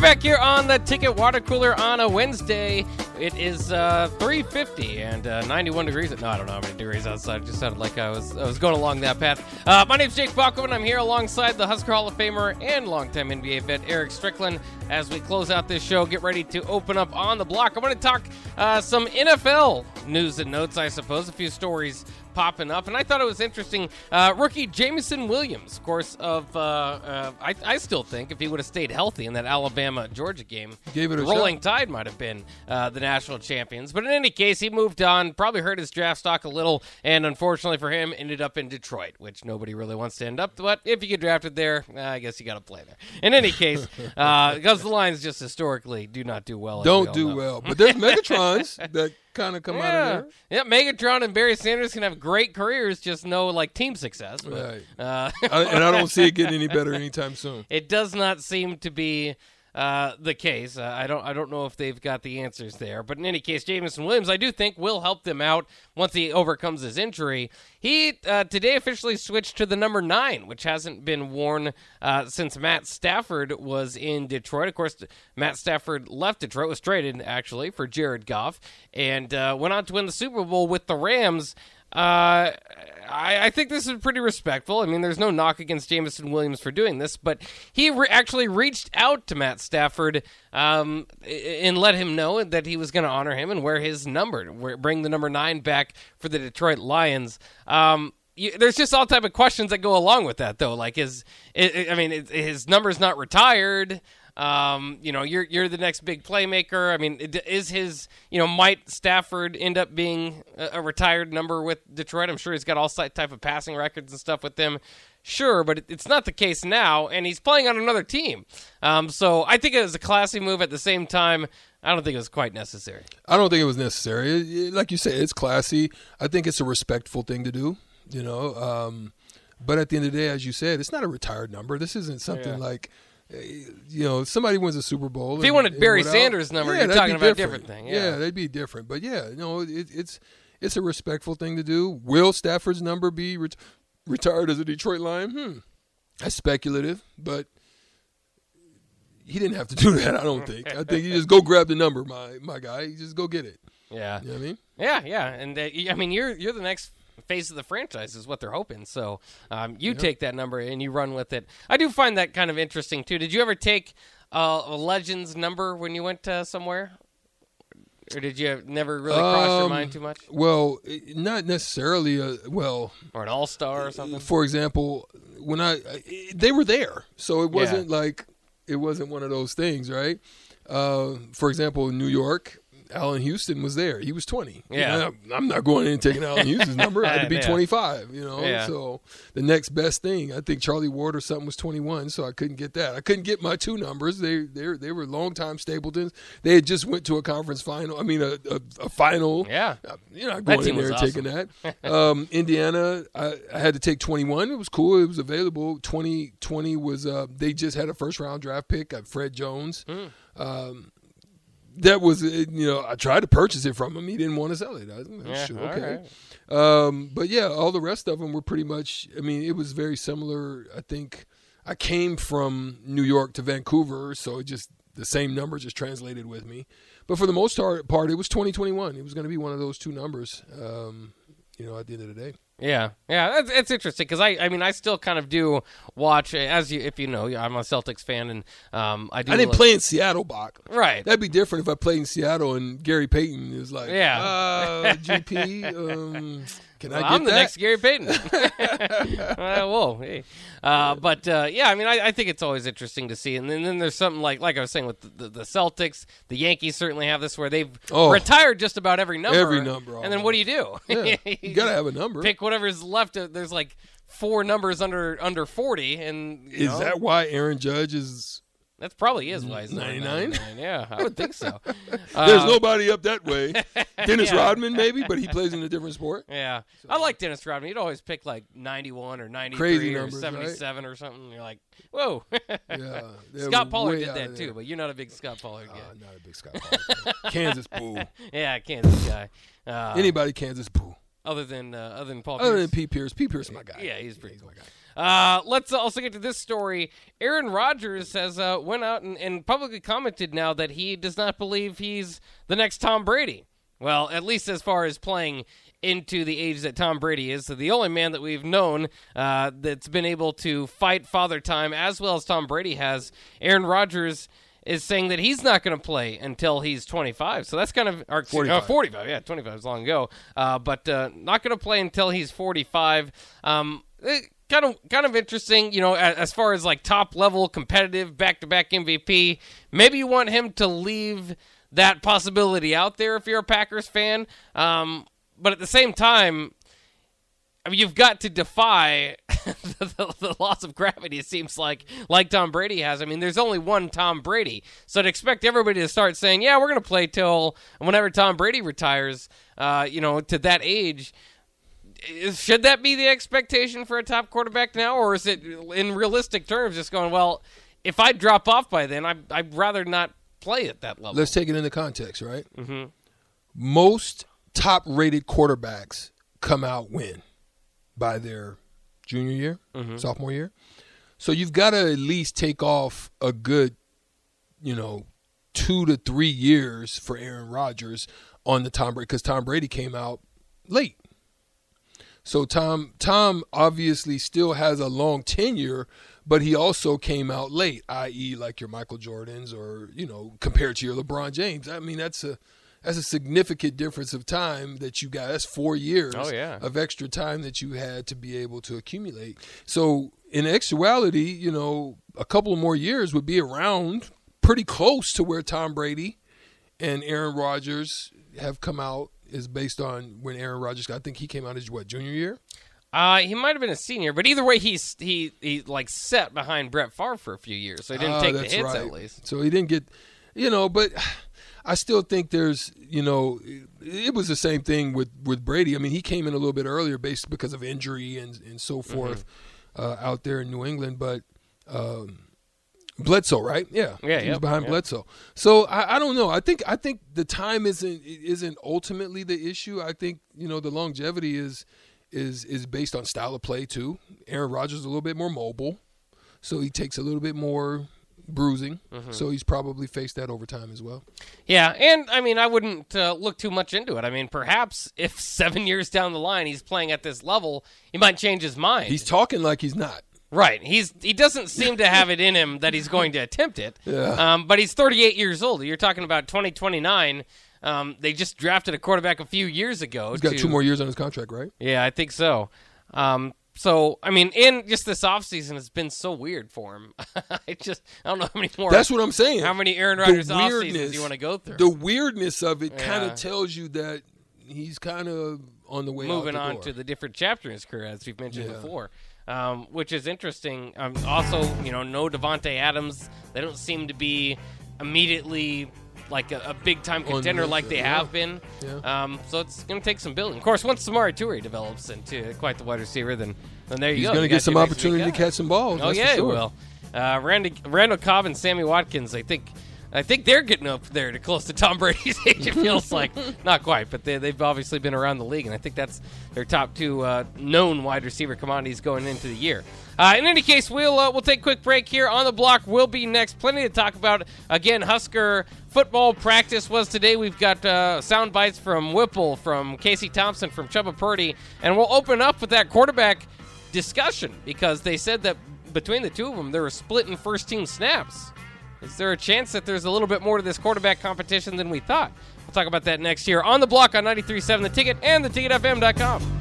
We're back here on the Ticket Water Cooler on a Wednesday. It is uh, 3:50 and uh, 91 degrees. No, I don't know how many degrees outside. It just sounded like I was I was going along that path. Uh, my name's Jake Bachman. I'm here alongside the Husker Hall of Famer and longtime NBA vet Erick Strickland. As we close out this show, get ready to open up on the block. I want to talk uh, some NFL news and notes, I suppose. A few stories popping up, and I thought it was interesting. Uh, rookie Jameson Williams, of course, of uh, uh, I, I, still think if he would have stayed healthy in that Alabama Georgia game, Gave it a Rolling shot. Tide might have been uh, the national champions. But in any case, he moved on, probably hurt his draft stock a little, and unfortunately for him, ended up in Detroit, which nobody really wants to end up. But if you get drafted there, uh, I guess you got to play there. In any case, uh, because the Lions just historically do not do well. as we Don't do know. well. But there's That kind of come out of there. yeah, Megatron and Barry Sanders can have great careers, just no like team success. But, Right. uh, I, and I don't see it getting any better anytime soon. it does not seem to be uh, the case. Uh, I don't I don't know if they've got the answers there, but in any case, Jameson Williams I do think will help them out once he overcomes his injury. He uh, today officially switched to the number nine, which hasn't been worn uh, since Matt Stafford was in Detroit. Of course, Matt Stafford left Detroit, was traded actually for Jared Goff, and uh, went on to win the Super Bowl with the Rams. Uh, I, I think this is pretty respectful. I mean, there's no knock against Jameson Williams for doing this, but he re- actually reached out to Matt Stafford um, and let him know that he was going to honor him and wear his number, wear, bring the number nine back for the Detroit Lions. Um, you, there's just all type of questions that go along with that, though. Like, is I I mean, is- his number's not retired. Um, you know, you're you're the next big playmaker. I mean, is his you know Matt Stafford end up being a, a retired number with Detroit? I'm sure he's got all type of passing records and stuff with them. Sure, but it, it's not the case now, and he's playing on another team. Um, so I think it was a classy move. At the same time, I don't think it was quite necessary. I don't think it was necessary. It- it- like you say, it's classy. I think it's a respectful thing to do, you know. Um, but at the end of the day, as you said, it's not a retired number. This isn't something Yeah. like, you know, somebody wins a Super Bowl. If he wanted and Barry Sanders' number, you're that'd talking about a different thing, yeah. they'd be different. But yeah, no, it, it's it's a respectful thing to do. Will Stafford's number be ret- retired as a Detroit Lion? Hmm, that's speculative, but he didn't have to do that. I don't think. I think you just go grab the number, my my guy. You just go get it. Yeah, You know what I mean? Yeah, yeah, and uh, I mean you're you're the next face of the franchise is what they're hoping. So um, you take that number and you run with it. I do find that kind of interesting too. Did you ever take uh, a Legends number when you went uh, somewhere, or did you never really cross your Um, mind too much, Well, eh, not necessarily. A, well, or an All Star or something? for example, when I they were there, so it wasn't like it wasn't one of those things, right? Uh, for example, in New York, Allan Houston was there. He was twenty. You Yeah. know, I'm- not going in and taking Allan Houston's number. I had to be Yeah. 25. You know, Yeah. so the next best thing, I think Charlie Ward or something was 21, so I couldn't get that. I couldn't get my two numbers. They they they were longtime Stapletons. They had just went to a conference final. I mean, a a, a final. Yeah. Uh, You're not going in there and taking that. Um, Indiana, I, I had to take 21. It was cool. It was available. 20, 20 was, uh, they just had a first round draft pick at Fred Jones. Um, that was, uh, you know, I tried to purchase it from him. He didn't want to sell it. I was like, Yeah, sure, okay. right. Um, but yeah, all the rest of them were pretty much, I mean, it was very similar. I think I came from New York to Vancouver, so it just, the same number just translated with me. But for the most part, part it was 2021. It was going to be one of those two numbers, um, you know, at the end of the day. Yeah, yeah, that's it's interesting because I, I mean, I still kind of do watch as you, if you know, I'm a Celtics fan, and um, I do. I didn't look- play in Seattle, Bach. right. That'd be different if I played in Seattle and Gary Payton is like, Yeah. uh, GP, um, can I Well, get I'm the next Gary Payton. uh, whoa, hey. Uh, but uh, yeah, I mean, I, I think it's always interesting to see. And then, then there's something like, like I was saying with the, the, the Celtics, the Yankees certainly have this where they've Oh. retired just about every number. Every number, And then what do you do? Yeah, you gotta have a number. pick whatever's left. Uh, There's like four numbers under under 40, and you Is know, that why Aaron Judge is That's probably is why he's 99? 99. Yeah, I would think so. There's Uh, nobody up that way. Dennis Yeah. Rodman, maybe, but he plays in a different sport. Yeah, I like Dennis Rodman. He'd always pick like 91 or 93 Crazy or numbers, right? 77 or something. You're like, whoa. Yeah, Scott Pollard did that too, but you're not a big Scott Pollard guy. Uh, not a big Scott Pollard. Kansas boo. yeah, Kansas guy. Uh, Anybody Kansas boo. other than uh, other than Paul. Other Pierce. than Pete Pierce, Pete Pierce is my guy. Yeah, he's pretty my guy. Uh, let's also get to this story. Aaron Rodgers has uh, went out and, and publicly commented now that he does not believe he's the next Tom Brady. Well, at least as far as playing into the age that Tom Brady is. So the only man that we've known uh, that's been able to fight father time as well as Tom Brady has, Aaron Rodgers is saying that he's not going to play until he's 25. So that's kind of or, 45. uh, 45. Yeah, 25 is long ago. Uh, but uh, not going to play until he's 45. Um, eh, kind of kind of interesting, you know, as, as far as like top level competitive back to back MVP. Maybe you want him to leave that possibility out there if you're a Packers fan. Um, but at the same time, I mean, you've got to defy the, the, the loss of gravity. It seems like, like Tom Brady has. I mean, there's only one Tom Brady, so to expect everybody to start saying, "Yeah, we're going to play till whenever Tom Brady retires," uh, you know, to that age. Is- Should that be the expectation for a top quarterback now, or is it in realistic terms just going, well, if I drop off by then, I, I'd rather not play at that level? Let's take it into context, right? Mm-hmm. Most top-rated quarterbacks come out when by their junior year, sophomore year. So you've got to at least take off a good, you know, two to three years for Aaron Rodgers on the Tom Brady because Tom Brady came out late. So Tom Tom obviously still has a long tenure, but he also came out late, i.e., like your Michael Jordans or you know compared to your LeBron James. I mean that's a that's a significant difference of time that you got. That's four years Oh, yeah. of extra time that you had to be able to accumulate. So in actuality, you know, a couple more years would be around pretty close to where Tom Brady and Aaron Rodgers have come out is based on when Aaron Rodgers. I think he came out as what junior year. Uh, he might have been a senior, but either way, he's he he like set behind Brett Favre for a few years, so he didn't Ah, take the hits right. at least. So he didn't get, you know, but I still think there's, you know, it, it was the same thing with with Brady. I mean, he came in a little bit earlier based because of injury and and so Mm-hmm. forth uh, out there in New England, but. Um, Bledsoe, right? Yeah, Yeah, he was yep, behind yep. Bledsoe. So I, I don't know. I think I think the time isn't isn't ultimately the issue. I think you know the longevity is is is based on style of play too. Aaron Rodgers is a little bit more mobile, so he takes a little bit more bruising. Mm-hmm. So he's probably faced that over time as well. Yeah, and I mean, I wouldn't uh, look too much into it. I mean, perhaps if seven years down the line he's playing at this level, he might change his mind. He's talking like he's not. Right. He's he doesn't seem to have it in him that he's going to attempt it. Yeah. Um, but he's 38 years old. You're talking about 2029. Um, they just drafted a quarterback a few years ago. He's got to- two more years on his contract, right? Yeah, I think so. Um, so I mean, in just this offseason has been so weird for him. I just I don't know how many more. That's what I'm saying. How many Aaron Rodgers off seasons you want to go through? The weirdness of it kind of tells you that he's kind of on the way. out moving the on door. to the different chapter in his career, as we've mentioned Yeah. before, um, which is interesting. Um, also, you know, no Davante Adams. They don't seem to be immediately like a, a big time contender like they yeah. have been. Yeah. Um, so it's going to take some building. Of course, once Samori Toure develops into quite the wide receiver, then then there you He's go. going to get some your next big opportunity to catch some balls. Oh that's for yeah, sure. it will. Uh, Randy, Randall Cobb and Sammy Watkins. I think, I think they're getting up there to close to Tom Brady's age. It feels like not quite, but they, they've obviously been around the league, and I think that's their top two uh, known wide receiver commodities going into the year. Uh, in any case, we'll uh, we'll take a quick break here on the block. We'll be next. Plenty to talk about. Again, Husker football practice was today. We've got uh, sound bites from Whipple, from Casey Thompson, from Chubba Purdy, and we'll open up with that quarterback discussion because they said that between the two of them, they were splitting first team snaps. Is there a chance that there's a little bit more to this quarterback competition than we thought? We'll talk about that next year on the block on 93.7 The Ticket and theticketfm.com.